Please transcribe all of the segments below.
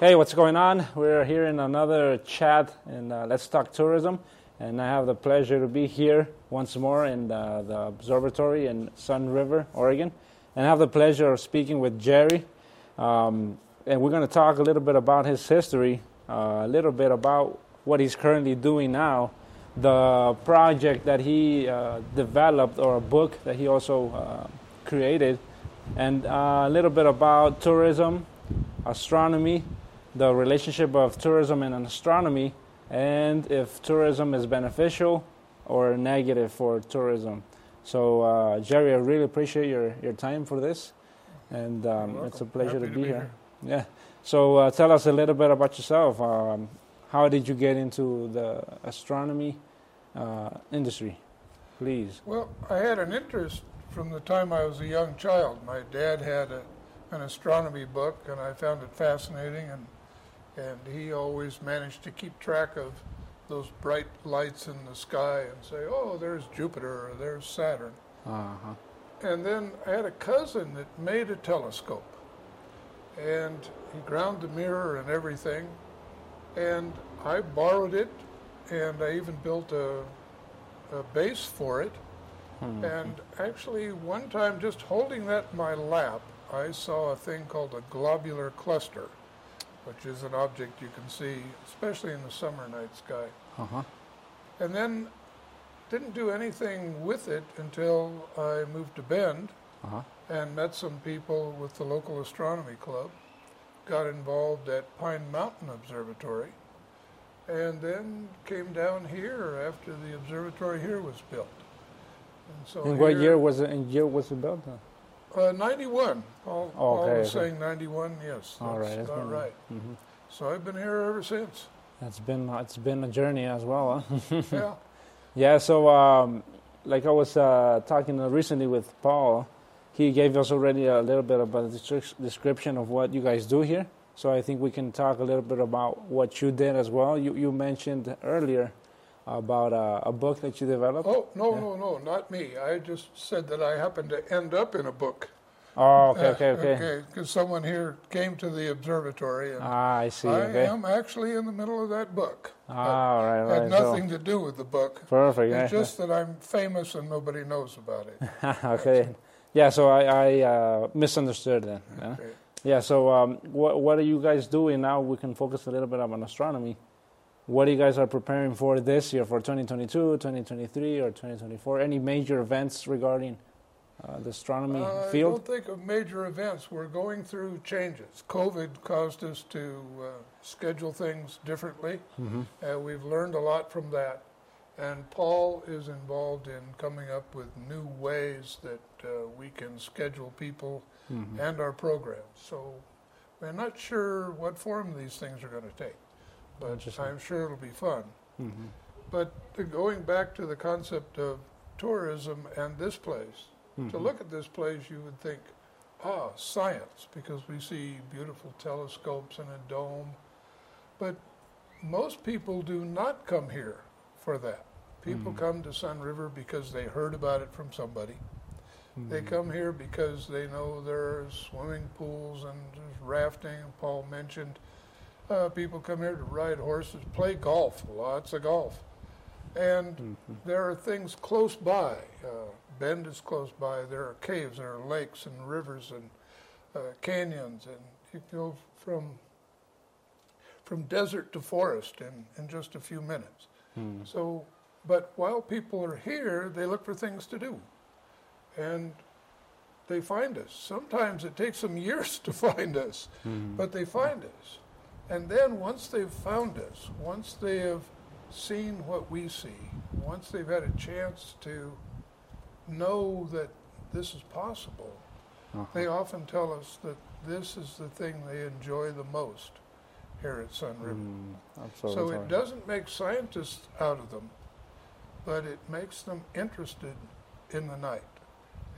Hey, what's going on? We're here in another chat in uh, Let's Talk Tourism, and I have the pleasure to be here once more in the, the observatory in Sunriver, Oregon, and I have the pleasure of speaking with Jerry. Um, and we're going to talk a little bit about his history, uh, a little bit about what he's currently doing now, the project that he uh, developed, or a book that he also uh, created, and uh, a little bit about tourism, astronomy, the relationship of tourism and astronomy, and if tourism is beneficial or negative for tourism. So, uh, Jerry, I really appreciate your, your time for this, and um, it's a pleasure to to be be here. here. Yeah. So, uh, tell us a little bit about yourself. Um, how did you get into the astronomy uh, industry? Please. Well, I had an interest from the time I was a young child. My dad had a, an astronomy book, and I found it fascinating, and and he always managed to keep track of those bright lights in the sky and say, "Oh, there's Jupiter or there's Saturn." Uh huh. And then I had a cousin that made a telescope, and he ground the mirror and everything, and I borrowed it, and I even built a, a base for it. And actually, one time, just holding that in my lap, I saw a thing called a globular cluster, which is an object you can see, especially in the summer night sky. Uh huh. And then didn't do anything with it until I moved to Bend Uh huh. and met some people with the local astronomy club, got involved at Pine Mountain Observatory, and then came down here after the observatory here was built. And so In what year was it? In year was it built? Uh, 91. Paul, Paul Okay, was saying 91, yes. All right, That's about been- right. Mhm. So I've been here ever since. It's been it's been a journey as well. Huh? yeah. Yeah, so um, like I was uh, talking recently with Paul, he gave us already a little bit of a descrip- description of what you guys do here. So I think we can talk a little bit about what you did as well. You, you mentioned earlier about uh, a book that you developed. Oh, no, Yeah. no, no, not me. I just said that I happened to end up in a book. Oh, okay, Uh, okay, okay. Because someone here came to the observatory and Ah, I see. I okay. am actually in the middle of that book. Ah, all right, all Had right. nothing to do with the book. Perfect. It's yeah. just that I'm famous and nobody knows about it. okay. Yeah, so I, I uh, misunderstood then. Yeah. Okay. Yeah. So, um, what what are you guys doing now? We can focus a little bit on astronomy. What are you guys are preparing for this year, for 2022, 2023, or 2024? Any major events regarding uh, the astronomy Uh, I field? don't think of major events. We're going through changes. COVID caused us to uh, schedule things differently. Mm-hmm. Uh, we've learned a lot from that. And Paul is involved in coming up with new ways that uh, we can schedule people Mm-hmm. and our programs. So we're not sure what form these things are going to take, but I'm sure it'll be fun. Mm-hmm. But going back to the concept of tourism and this place, Mm-hmm. to look at this place, you would think, ah, science, because we see beautiful telescopes and a dome. But most people do not come here for that. People Mhm. come to Sunriver because they heard about it from somebody. They come here because they know there's swimming pools and rafting. Paul mentioned uh, people come here to ride horses, play golf, lots of golf. And Mm-hmm. there are things close by. Uh, Bend is close by. There are caves, there are lakes and rivers and uh, canyons, and you go from from desert to forest in, in just a few minutes. Mm-hmm. So, but while people are here, they look for things to do, and they find us. Sometimes it takes them years to find us, Mm-hmm. but they find us. And then once they've found us, once they have seen what we see, once they've had a chance to know that this is possible, Uh-huh. they often tell us that this is the thing they enjoy the most here at Sunriver. Mm, So absolutely. it doesn't make scientists out of them, but it makes them interested in the night.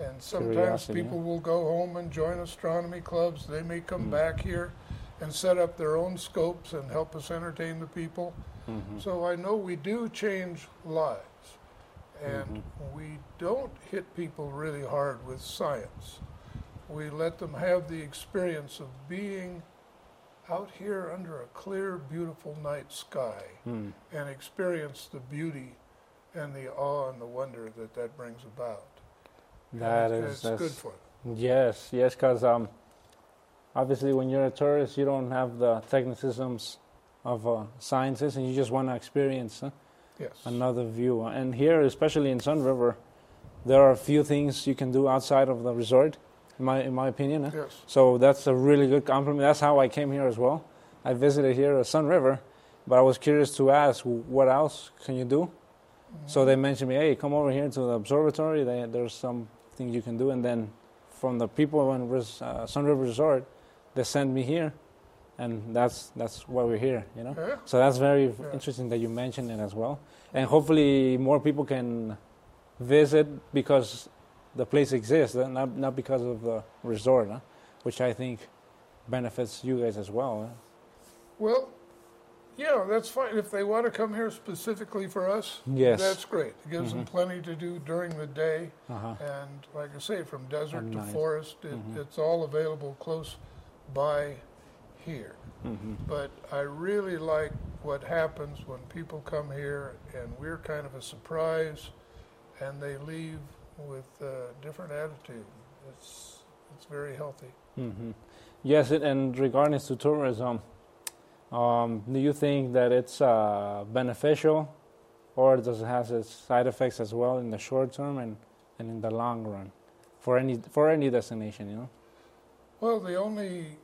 And sometimes Curiosity, people will go home and join astronomy clubs. They may come Mm. back here and set up their own scopes and help us entertain the people. Mhm. So I know we do change lives. And Mhm. we don't hit people really hard with science. We let them have the experience of being out here under a clear, beautiful night sky Hmm. and experience the beauty and the awe and the wonder that that brings about. That And is it's good for them. Yes, yes, because um, obviously when you're a tourist, you don't have the technicisms of uh, scientists, and you just want to experience huh, Yes. another view. And here, especially in Sunriver, there are a few things you can do outside of the resort, in my in my opinion. huh. Yes. So that's a really good compliment. That's how I came here as well. I visited here at Sunriver, but I was curious to ask, what else can you do? So they mentioned me, hey, come over here to the observatory. They, there's something you can do. And then from the people in uh, Sunriver Resort, they sent me here, and that's that's why we're here. You know. Yeah. So that's very Yeah. interesting that you mentioned it as well. And hopefully more people can visit because the place exists, not not because of the resort, huh? which I think benefits you guys as well. huh? Well, yeah, that's fine. If they want to come here specifically for us, Yes. that's great. It gives them Mhm. plenty to do during the day. Uh-huh. And like I say, from desert At to night. forest, it, Mhm. it's all available close by here. hmm But I really like what happens when people come here and we're kind of a surprise and they leave with a different attitude. It's, it's very healthy. hmm Yes, and regarding to tourism, um, do you think that it's uh, beneficial, or does it has its side effects as well in the short term and, and in the long run, for any for any destination? You know. Well, the only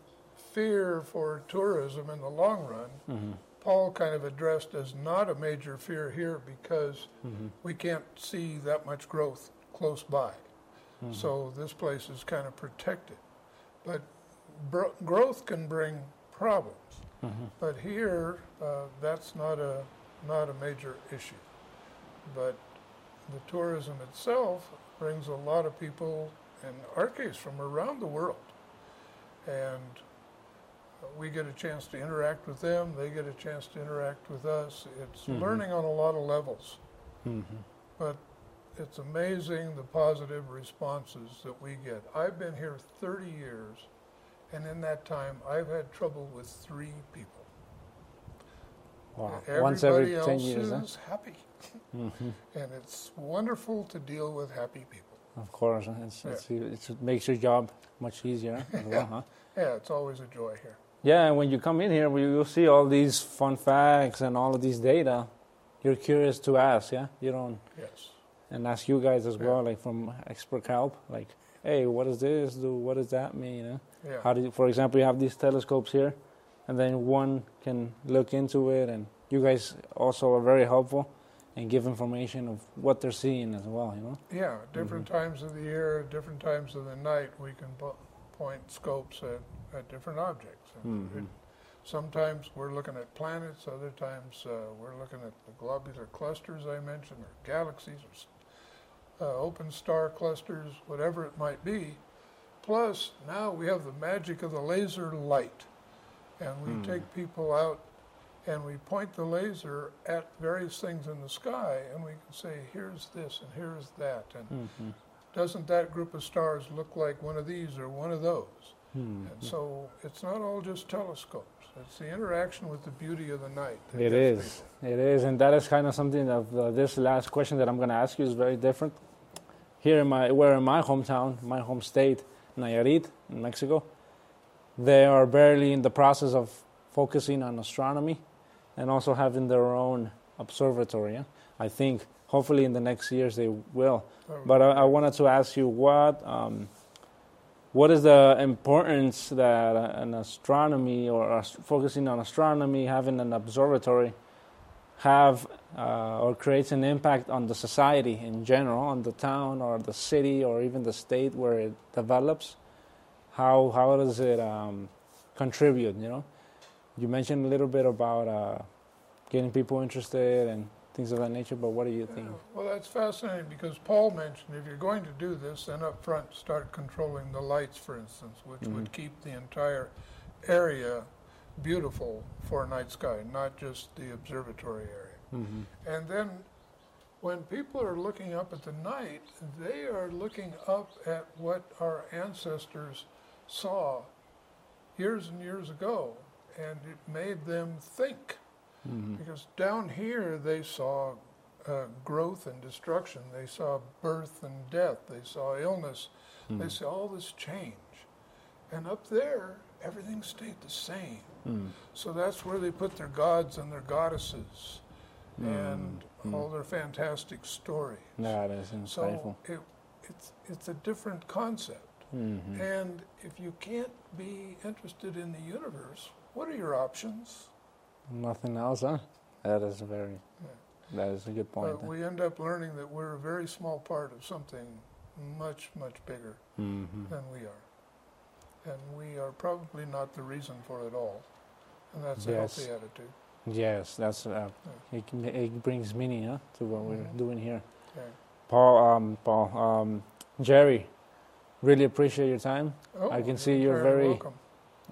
fear for tourism in the long run, hmm Paul kind of addressed as not a major fear here because hmm we can't see that much growth close by. hmm So this place is kind of protected. But bro- growth can bring problems. hmm But here, uh, that's not a not a major issue. But the tourism itself brings a lot of people, in our case, from around the world, and we get a chance to interact with them. They get a chance to interact with us. It's Mhm. learning on a lot of levels. hmm But it's amazing the positive responses that we get. I've been here 30 years, and in that time, I've had trouble with three people. Wow. Everybody Once every else ten years. Huh? is happy, hmm and it's wonderful to deal with happy people. Of course, it's, it's, it's, it makes your job much easier as well, huh? Yeah, it's always a joy here. Yeah, and when you come in here, you'll see all these fun facts and all of these data. You're curious to ask, yeah? You don't, Yes. and ask you guys as Yeah. well, like from expert help, like, hey, what does this do? What does that mean? Yeah. How do you, for example, you have these telescopes here, and then one can look into it, and you guys also are very helpful and give information of what they're seeing as well, you know? Yeah, different Mhm. times of the year, different times of the night, we can po- point scopes at, at different objects. Mhm. it- sometimes we're looking at planets, other times uh, we're looking at the globular clusters I mentioned, or galaxies, or uh, open star clusters, whatever it might be. Plus, now we have the magic of the laser light. And we Hmm. take people out and we point the laser at various things in the sky, and we can say, here's this and here's that. And Mhm. doesn't that group of stars look like one of these or one of those? Mhm. And so it's not all just telescopes. It's the interaction with the beauty of the night. It is. people. It is, and that is kind of something of uh, this last question that I'm going to ask you is very different. Here in my, where in my hometown, my home state, Nayarit, in Mexico, they are barely in the process of focusing on astronomy, and also having their own observatory. yeah? I think hopefully in the next years they will. But I, I wanted to ask you what um, what is the importance that an astronomy or ast- focusing on astronomy, having an observatory, have uh, or creates an impact on the society in general, on the town or the city or even the state where it develops? How how does it um, contribute? You know, you mentioned a little bit about uh, getting people interested and things of that nature. But what do you think? Yeah, Well, that's fascinating because Paul mentioned if you're going to do this, then up front start controlling the lights, for instance, which would Mhm. keep the entire area beautiful for a night sky, not just the observatory area. hmm And then when people are looking up at the night, they are looking up at what our ancestors saw years and years ago. And it made them think. hmm Because down here they saw uh, growth and destruction, they saw birth and death, they saw illness, Hmm. they saw all this change. And up there, everything stayed the same. Mm. So that's where they put their gods and their goddesses and Mm. all their fantastic stories. That is insightful. So it, it's, it's a different concept. hmm And if you can't be interested in the universe, what are your options? Nothing else, huh? That is a very, that is a good point. But we end up learning that we're a very small part of something much, much bigger hmm than we are. And we are probably not the reason for it all. And that's a Yes. healthy attitude. Yes, that's uh, it, it brings meaning huh, to what we're Mhm. doing here. Yeah. Paul, um, Paul, um, Jerry, really appreciate your time. Oh, I can see you're very- welcome.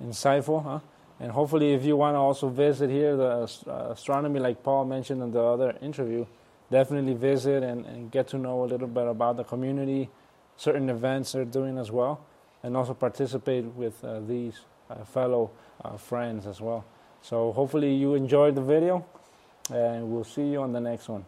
Insightful, huh? And hopefully, if you want to also visit here, the uh, astronomy, like Paul mentioned in the other interview, definitely visit and, and get to know a little bit about the community, certain events they're doing as well, and also participate with uh, these uh, fellow uh, friends as well. So, hopefully, you enjoyed the video, and we'll see you on the next one.